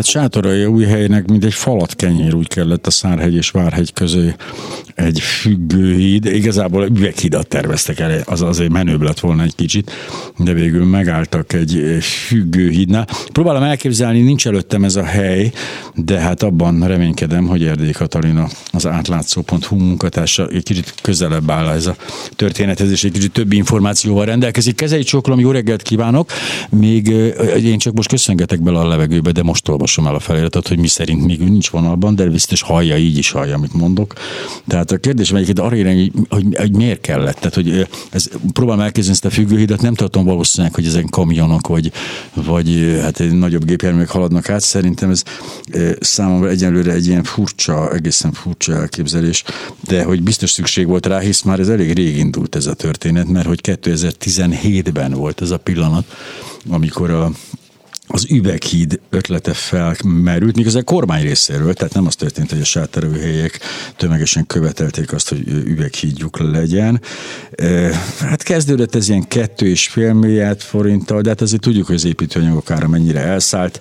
Hát sátorai új helynek, mint egy falat kenyér úgy kellett a Szárhegy és Várhegy közé egy függőhíd. Igazából üveghidat terveztek el, az azért menőbb lett volna egy kicsit, de végül megálltak egy függőhídnál. Próbálom elképzelni, nincs előttem ez a hely, de hát abban reménykedem, hogy Erdély Katalina az átlátszó.hu munkatársa egy kicsit közelebb áll ez a történethez, és egy kicsit több információval rendelkezik. Kezei csókolom, jó reggelt kívánok! Még én csak most köszöngetek bele a levegőbe, de most olvasom el a feliratot, hogy mi szerint még nincs vonalban, de biztos hallja, így is hallja, amit mondok. Tehát a kérdésem egyébként arra irány, hogy, hogy, hogy, miért kellett. Tehát, hogy ez, próbálom elkezdeni ezt a függőhidat, nem tartom valószínűleg, hogy ezen kamionok, vagy, vagy hát egy nagyobb gépjárművek haladnak át. Szerintem ez számomra egyelőre egy ilyen furcsa, egészen furcsa elképzelés, de hogy biztos szükség volt rá, hisz már ez elég rég indult ez a történet, mert hogy 2017-ben volt ez a pillanat, amikor a az üveghíd ötlete felmerült, miközben a kormány részéről, tehát nem az történt, hogy a sátorőhelyek tömegesen követelték azt, hogy üveghídjuk legyen. Hát kezdődött ez ilyen kettő és fél milliárd forinttal, de hát azért tudjuk, hogy az építőanyagok ára mennyire elszállt,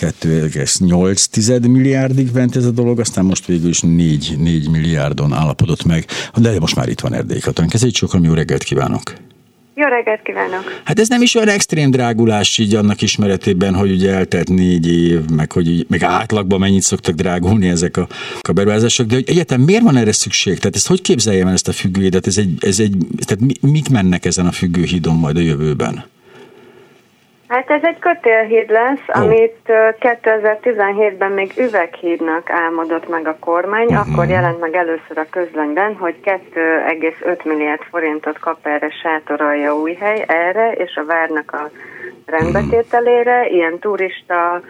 2,8 milliárdig ment ez a dolog, aztán most végül is 4, 4 milliárdon állapodott meg, de most már itt van Erdély Katalin. Kezdjük sokkal jó reggelt kívánok! Jó reggelt kívánok! Hát ez nem is olyan extrém drágulás így annak ismeretében, hogy ugye eltelt négy év, meg hogy meg átlagban mennyit szoktak drágulni ezek a, a beruházások, de hogy egyetem miért van erre szükség? Tehát ezt hogy képzeljem el ezt a függőhídat? Ez egy, ez egy, tehát mi, mik mennek ezen a függőhídon majd a jövőben? Hát ez egy kötélhíd lesz, oh. amit 2017-ben még üveghídnak álmodott meg a kormány, uh-huh. akkor jelent meg először a közlönyben, hogy 2,5 milliárd forintot kap erre sátoralja új hely, erre és a várnak a rendbetételére, ilyen turista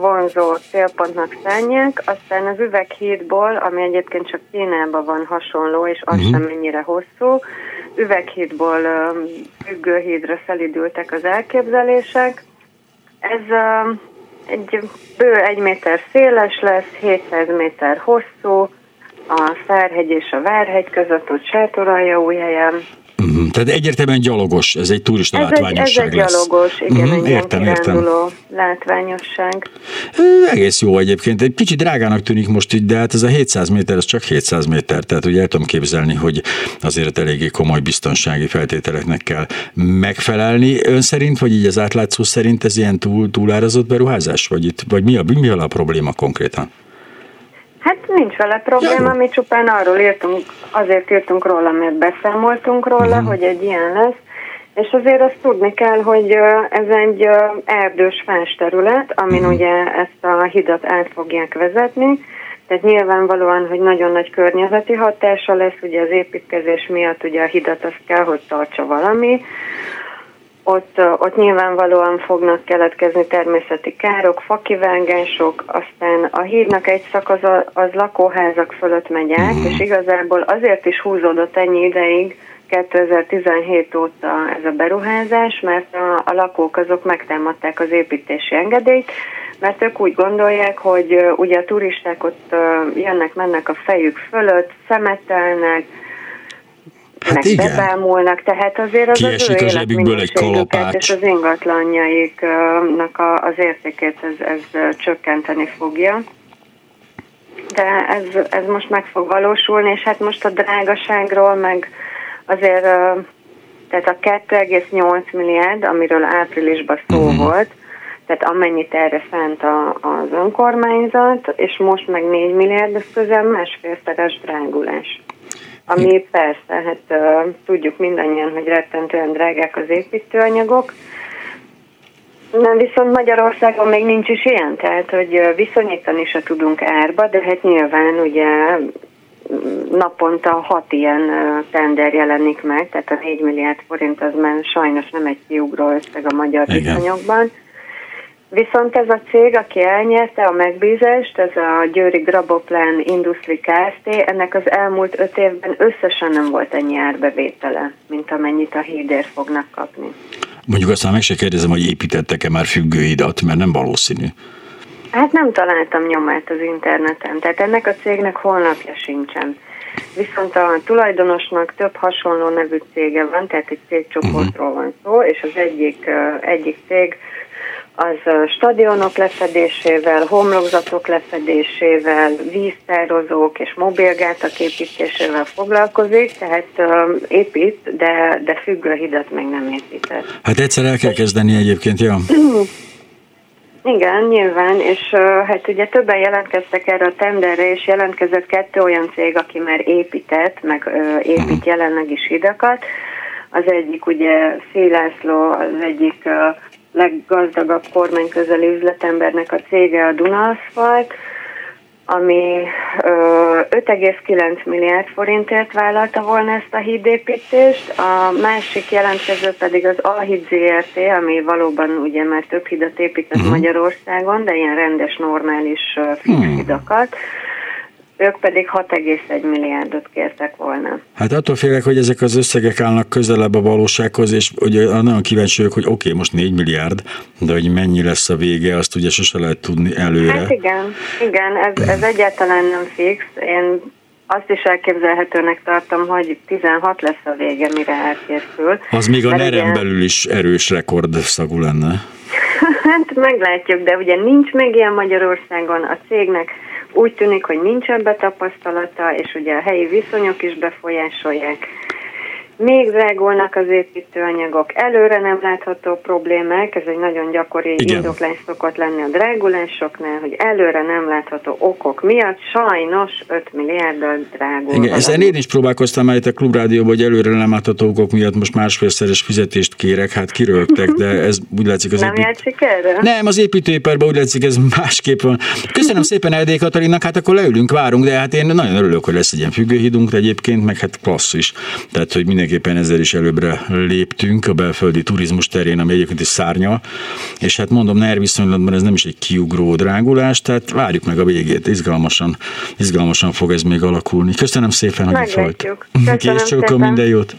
vonzó célpontnak szánják, aztán az üveghídból, ami egyébként csak Kínában van hasonló, és az uh-huh. sem mennyire hosszú, üveghídból függőhídra szelidültek az elképzelések. Ez egy bő egy méter széles lesz, 700 méter hosszú, a Szárhegy és a Várhegy között, ott Sátoralja új helyen. Uh-huh. Tehát egyértelműen gyalogos, ez egy turista ez látványosság egy, Ez egy gyalogos, igen, uh-huh. egy értem, értem. látványosság. Egész jó egyébként, egy kicsit drágának tűnik most így, de hát ez a 700 méter, ez csak 700 méter, tehát ugye el tudom képzelni, hogy azért eléggé komoly biztonsági feltételeknek kell megfelelni. Ön szerint, vagy így az átlátszó szerint ez ilyen túl, túlárazott beruházás, vagy, itt, vagy mi a, mi a probléma konkrétan? Nincs vele probléma, mi csupán arról írtunk, azért írtunk róla, mert beszámoltunk róla, uh-huh. hogy egy ilyen lesz, és azért azt tudni kell, hogy ez egy erdős fás terület, amin uh-huh. ugye ezt a hidat át fogják vezetni, tehát nyilvánvalóan, hogy nagyon nagy környezeti hatása lesz, ugye az építkezés miatt ugye a hidat azt kell, hogy tartsa valami, ott, ott nyilvánvalóan fognak keletkezni természeti károk, fakivágások, aztán a hídnak egy szakasz az lakóházak fölött megy át, uh-huh. és igazából azért is húzódott ennyi ideig, 2017 óta ez a beruházás, mert a, a lakók azok megtámadták az építési engedélyt, mert ők úgy gondolják, hogy ugye a turisták ott jönnek, mennek a fejük fölött, szemetelnek, hát igen. bebámulnak, tehát azért az Kiesik az, az egy kalapács. és az ingatlanjaiknak az értékét ez, ez csökkenteni fogja. De ez, ez most meg fog valósulni, és hát most a drágaságról meg azért tehát a 2,8 milliárd, amiről áprilisban szó uh-huh. volt, tehát amennyit erre szánt a, az önkormányzat, és most meg 4 milliárd, ez közel másfélszeres drágulás. Ami persze, hát uh, tudjuk mindannyian, hogy rettentően drágák az építőanyagok, nem, viszont Magyarországon még nincs is ilyen, tehát hogy viszonyítani se tudunk árba, de hát nyilván ugye naponta hat ilyen tender jelenik meg, tehát a 4 milliárd forint az már sajnos nem egy kiugró összeg a magyar Igen. viszonyokban. Viszont ez a cég, aki elnyerte a megbízást, ez a Győri Graboplan Industry Kft., ennek az elmúlt öt évben összesen nem volt ennyi árbevétele, mint amennyit a hídért fognak kapni. Mondjuk aztán meg se kérdezem, hogy építettek-e már függőidat, mert nem valószínű. Hát nem találtam nyomát az interneten, tehát ennek a cégnek honlapja sincsen. Viszont a tulajdonosnak több hasonló nevű cége van, tehát egy cégcsoportról uh-huh. van szó, és az egyik, egyik cég az stadionok lefedésével, homlokzatok lefedésével, víztározók és mobilgátak építésével foglalkozik, tehát épít, de, de függőhidat még nem épített. Hát egyszer el kell kezdeni egyébként, ja. Igen, nyilván, és uh, hát ugye többen jelentkeztek erre a tenderre, és jelentkezett kettő olyan cég, aki már épített, meg uh, épít mhm. jelenleg is hidakat. Az egyik ugye Szélászló, az egyik uh, leggazdagabb kormányközeli üzletembernek a cége a Dunaszfalt, ami 5,9 milliárd forintért vállalta volna ezt a hídépítést, a másik jelentkező pedig az Alhid ZRT, ami valóban ugye már több hidat épített uh-huh. Magyarországon, de ilyen rendes, normális fix uh-huh. Ők pedig 6,1 milliárdot kértek volna. Hát attól félek, hogy ezek az összegek állnak közelebb a valósághoz, és ugye nagyon kíváncsi vagyok, hogy oké, okay, most 4 milliárd, de hogy mennyi lesz a vége, azt ugye sose lehet tudni előre. Hát igen, igen, ez, ez egyáltalán nem fix. Én azt is elképzelhetőnek tartom, hogy 16 lesz a vége, mire elkészül. Az még a nerem belül is erős rekordszagú lenne. Hát meglátjuk, de ugye nincs még ilyen Magyarországon a cégnek. Úgy tűnik, hogy nincs ebbe tapasztalata, és ugye a helyi viszonyok is befolyásolják még drágulnak az építőanyagok, előre nem látható problémák, ez egy nagyon gyakori Igen. indoklás szokott lenni a drágulásoknál, hogy előre nem látható okok miatt sajnos 5 milliárddal drágul. Igen, ezen én is próbálkoztam már itt a klubrádióban, hogy előre nem látható okok miatt most másfélszeres fizetést kérek, hát kirögtek, de ez úgy látszik az Nem épít... játszik erre? Nem, az építőiparban úgy látszik ez másképp van. Köszönöm szépen Erdély Katalinnak, hát akkor leülünk, várunk, de hát én nagyon örülök, hogy lesz egy ilyen függőhídunk egyébként, meg hát klassz is. Tehát, hogy minden mindenképpen ezzel is előbbre léptünk a belföldi turizmus terén, ami egyébként is szárnya, és hát mondom, NER viszonylatban ez nem is egy kiugró drágulás, tehát várjuk meg a végét, izgalmasan, izgalmasan fog ez még alakulni. Köszönöm szépen, hogy itt volt. Kész minden jót!